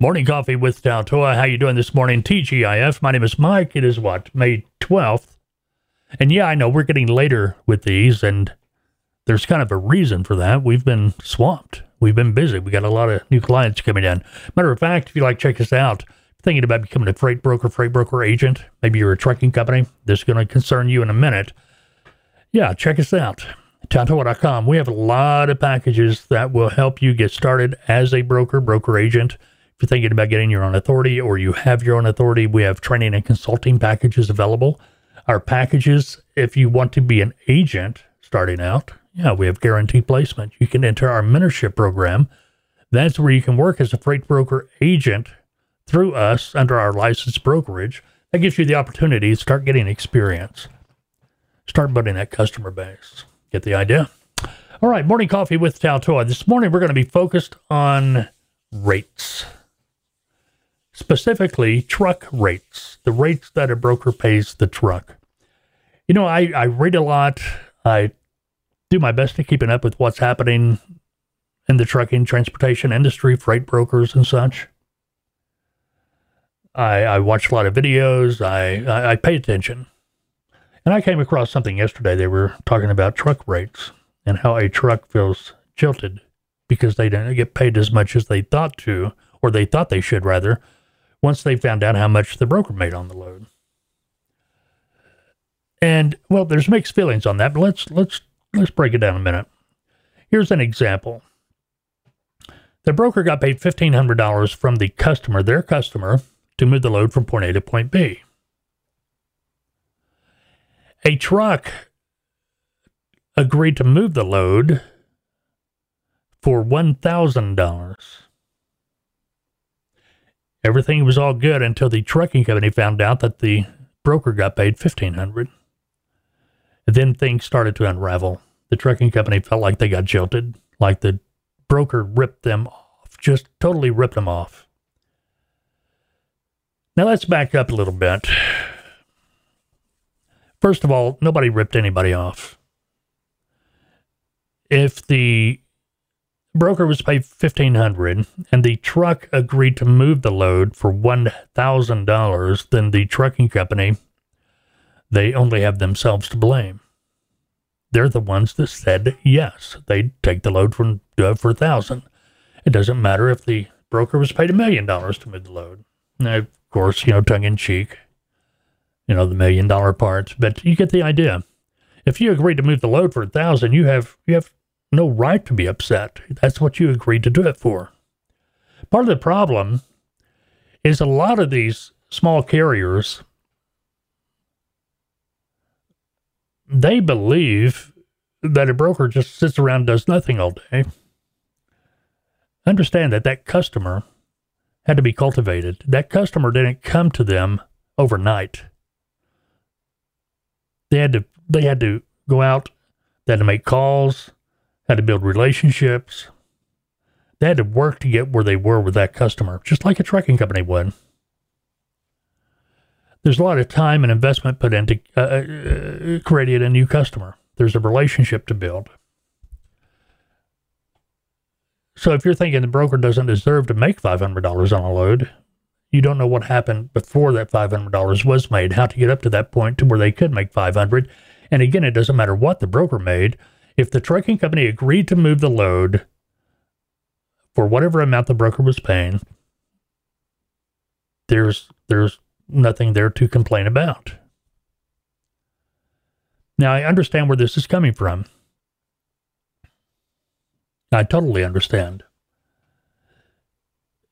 Morning coffee with Taltoa. How you doing this morning? TGIF. My name is Mike. It is what May twelfth, and yeah, I know we're getting later with these, and there's kind of a reason for that. We've been swamped. We've been busy. We got a lot of new clients coming in. Matter of fact, if you like, check us out. Thinking about becoming a freight broker, freight broker agent. Maybe you're a trucking company. This is going to concern you in a minute. Yeah, check us out. Taltoa.com. We have a lot of packages that will help you get started as a broker, broker agent if you're thinking about getting your own authority or you have your own authority, we have training and consulting packages available. Our packages, if you want to be an agent starting out, yeah, we have guaranteed placement. You can enter our mentorship program. That's where you can work as a freight broker agent through us under our licensed brokerage. That gives you the opportunity to start getting experience, start building that customer base. Get the idea? All right, morning coffee with Taltoa. This morning we're going to be focused on rates specifically truck rates, the rates that a broker pays the truck. You know, I, I read a lot. I do my best to keeping up with what's happening in the trucking transportation industry, freight brokers and such. I, I watch a lot of videos. I, I, I pay attention. And I came across something yesterday. They were talking about truck rates and how a truck feels jilted because they didn't get paid as much as they thought to, or they thought they should rather, once they found out how much the broker made on the load. And well, there's mixed feelings on that, but let's let's let's break it down a minute. Here's an example. The broker got paid $1,500 from the customer, their customer, to move the load from point A to point B. A truck agreed to move the load for $1,000. Everything was all good until the trucking company found out that the broker got paid fifteen hundred. Then things started to unravel. The trucking company felt like they got jilted, like the broker ripped them off, just totally ripped them off. Now let's back up a little bit. First of all, nobody ripped anybody off. If the broker was paid fifteen hundred, and the truck agreed to move the load for one thousand dollars, then the trucking company they only have themselves to blame. They're the ones that said yes, they'd take the load for uh, for a thousand. It doesn't matter if the broker was paid a million dollars to move the load. Now, of course, you know, tongue in cheek, you know, the million dollar parts, but you get the idea. If you agree to move the load for a thousand, you have you have no right to be upset. That's what you agreed to do it for. Part of the problem is a lot of these small carriers they believe that a broker just sits around and does nothing all day. Understand that that customer had to be cultivated. That customer didn't come to them overnight. They had to they had to go out, they had to make calls, had to build relationships. They had to work to get where they were with that customer, just like a trucking company would. There's a lot of time and investment put into uh, uh, creating a new customer. There's a relationship to build. So if you're thinking the broker doesn't deserve to make $500 on a load, you don't know what happened before that $500 was made, how to get up to that point to where they could make 500. And again, it doesn't matter what the broker made if the trucking company agreed to move the load for whatever amount the broker was paying, there's there's nothing there to complain about. Now I understand where this is coming from. I totally understand.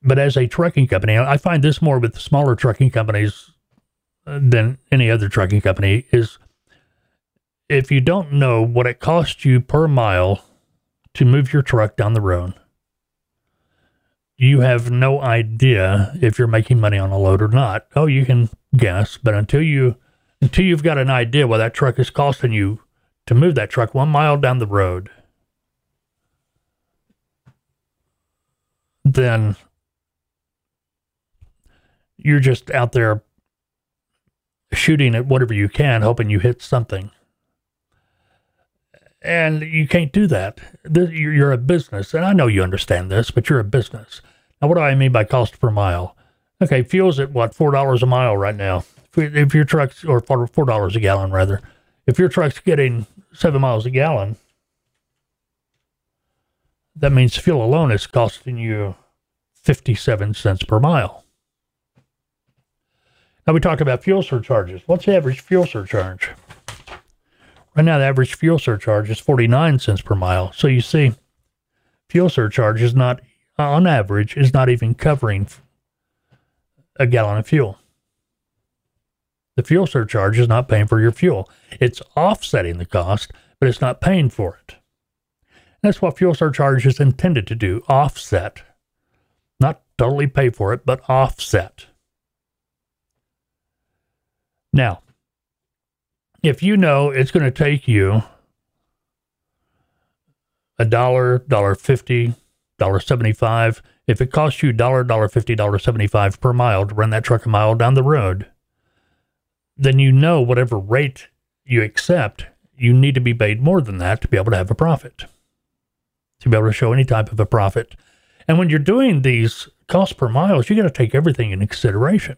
But as a trucking company, I find this more with smaller trucking companies than any other trucking company is if you don't know what it costs you per mile to move your truck down the road, you have no idea if you're making money on a load or not. Oh, you can guess, but until you until you've got an idea what that truck is costing you to move that truck one mile down the road, then you're just out there shooting at whatever you can, hoping you hit something. And you can't do that. You're a business. And I know you understand this, but you're a business. Now, what do I mean by cost per mile? Okay, fuel's at what four dollars a mile right now. If, your truck's or four dollars a gallon rather, if your truck's getting seven miles a gallon, that means fuel alone is costing you 57 cents per mile. Now we talked about fuel surcharges. What's the average fuel surcharge? Right now, the average fuel surcharge is 49 cents per mile. So you see, fuel surcharge is not, on average, is not even covering a gallon of fuel. The fuel surcharge is not paying for your fuel. It's offsetting the cost, but it's not paying for it. That's what fuel surcharge is intended to do offset. Not totally pay for it, but offset. Now, if you know it's going to take you a dollar, dollar fifty, dollar seventy-five, if it costs you dollar, dollar fifty, dollar seventy-five per mile to run that truck a mile down the road, then you know whatever rate you accept, you need to be paid more than that to be able to have a profit, to be able to show any type of a profit. And when you're doing these cost per miles, you got to take everything into consideration.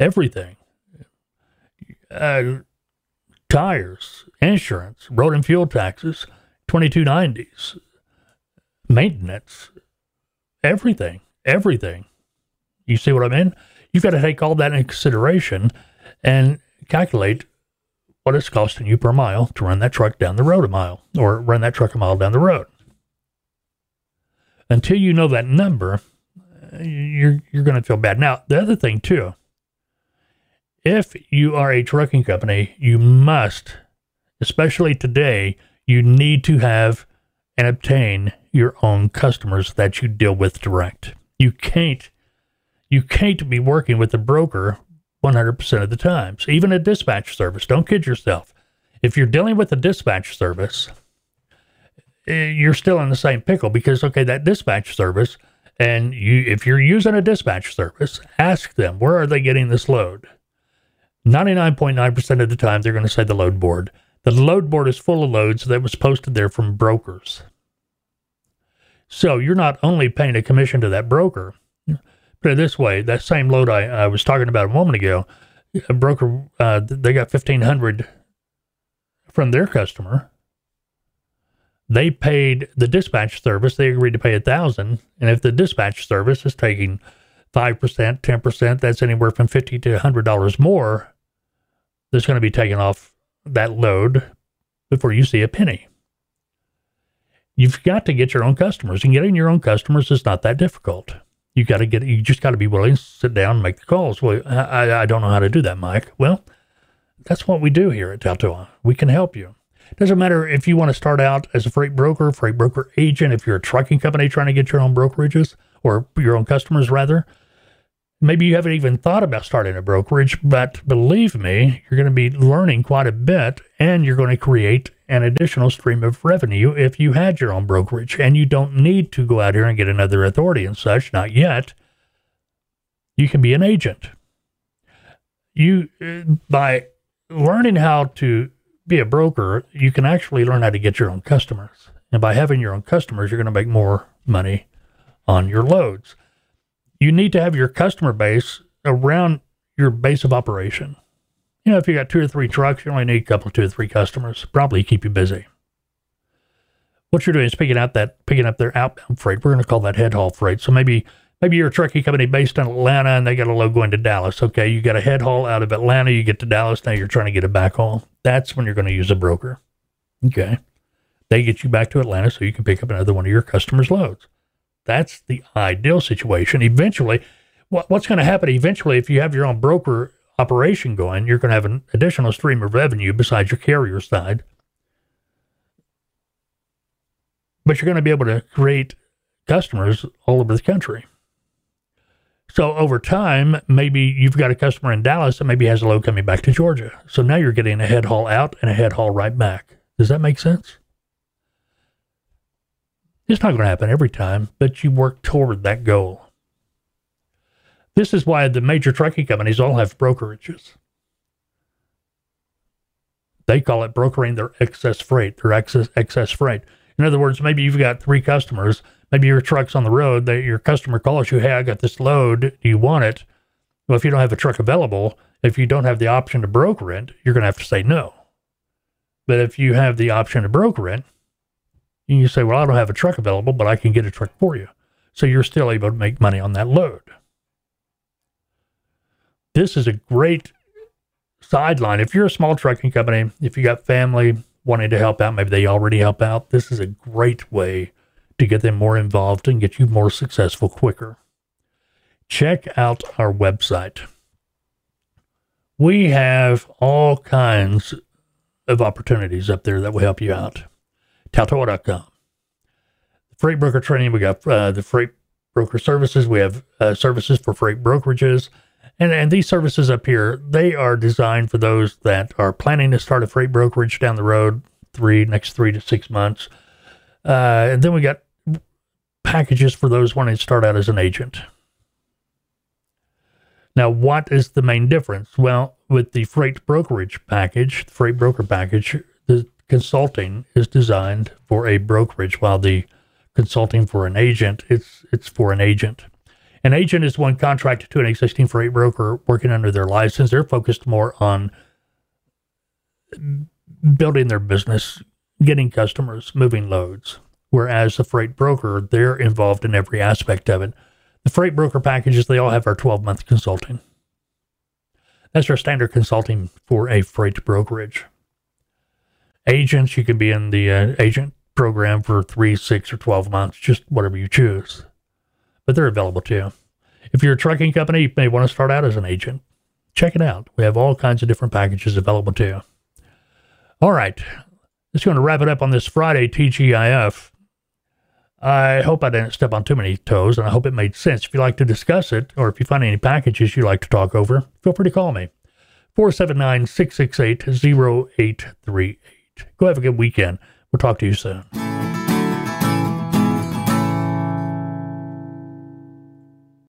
Everything uh, tires, insurance, road and fuel taxes, 2290s, maintenance, everything, everything. You see what I mean? You've got to take all that into consideration and calculate what it's costing you per mile to run that truck down the road a mile or run that truck a mile down the road. Until you know that number, you're you're going to feel bad. Now, the other thing too, if you are a trucking company, you must, especially today, you need to have and obtain your own customers that you deal with direct. You can't you can't be working with a broker 100% of the times. Even a dispatch service, don't kid yourself. If you're dealing with a dispatch service, eh, you're still in the same pickle because okay, that dispatch service and you if you're using a dispatch service, ask them where are they getting this load? 99.9% of the time, they're going to say the load board. The load board is full of loads that was posted there from brokers. So you're not only paying a commission to that broker, put it this way that same load I, I was talking about a moment ago, a broker, uh, they got 1500 from their customer. They paid the dispatch service, they agreed to pay a thousand. And if the dispatch service is taking 5%, 10%, that's anywhere from 50 to $100 more that's going to be taken off that load before you see a penny. You've got to get your own customers, and getting your own customers is not that difficult. You got to get, you just got to be willing to sit down and make the calls. Well, I, I don't know how to do that, Mike. Well, that's what we do here at Taltoa. We can help you. Doesn't matter if you want to start out as a freight broker, freight broker agent, if you're a trucking company trying to get your own brokerages or your own customers, rather, Maybe you haven't even thought about starting a brokerage, but believe me, you're going to be learning quite a bit and you're going to create an additional stream of revenue if you had your own brokerage. And you don't need to go out here and get another authority and such, not yet. You can be an agent. You, uh, by learning how to be a broker, you can actually learn how to get your own customers. And by having your own customers, you're going to make more money on your loads you need to have your customer base around your base of operation. You know, if you got two or three trucks, you only need a couple two or three customers. Probably keep you busy. What you're doing is picking up that picking up their outbound freight. We're going to call that head haul freight. So maybe maybe you're a trucking company based in Atlanta and they got a load going to Dallas. Okay, you got a head haul out of Atlanta, you get to Dallas, now you're trying to get a back haul. That's when you're going to use a broker. Okay. They get you back to Atlanta so you can pick up another one of your customers' loads. That's the ideal situation. Eventually, what, what's going to happen eventually if you have your own broker operation going, you're going to have an additional stream of revenue besides your carrier side. But you're going to be able to create customers all over the country. So over time, maybe you've got a customer in Dallas that maybe has a load coming back to Georgia. So now you're getting a head haul out and a head haul right back. Does that make sense? It's not going to happen every time, but you work toward that goal. This is why the major trucking companies all have brokerages. They call it brokering their excess freight, their excess, excess freight. In other words, maybe you've got three customers. Maybe your truck's on the road. That your customer calls you, "Hey, I got this load. Do you want it?" Well, if you don't have a truck available, if you don't have the option to broker it, you're going to have to say no. But if you have the option to broker it, you say, "Well, I don't have a truck available, but I can get a truck for you." So you're still able to make money on that load. This is a great sideline. If you're a small trucking company, if you got family wanting to help out, maybe they already help out, this is a great way to get them more involved and get you more successful quicker. Check out our website. We have all kinds of opportunities up there that will help you out. Taltoa.com. Freight broker training, we got uh, the freight broker services. We have uh, services for freight brokerages. And, and these services up here, they are designed for those that are planning to start a freight brokerage down the road, three next three to six months. Uh, and then we got packages for those wanting to start out as an agent. Now, what is the main difference? Well, with the freight brokerage package, the freight broker package, the consulting is designed for a brokerage, while the consulting for an agent, it's it's for an agent. An agent is one contracted to an existing freight broker working under their license. They're focused more on building their business, getting customers, moving loads. Whereas the freight broker, they're involved in every aspect of it. The freight broker packages, they all have our 12 month consulting. That's our standard consulting for a freight brokerage. Agents, you can be in the uh, agent program for three, six, or 12 months, just whatever you choose but they're available too. If you're a trucking company, you may want to start out as an agent. Check it out. We have all kinds of different packages available too. All right. Just going to wrap it up on this Friday TGIF. I hope I didn't step on too many toes, and I hope it made sense. If you'd like to discuss it, or if you find any packages you'd like to talk over, feel free to call me. 479 668 0838. Go have a good weekend. We'll talk to you soon.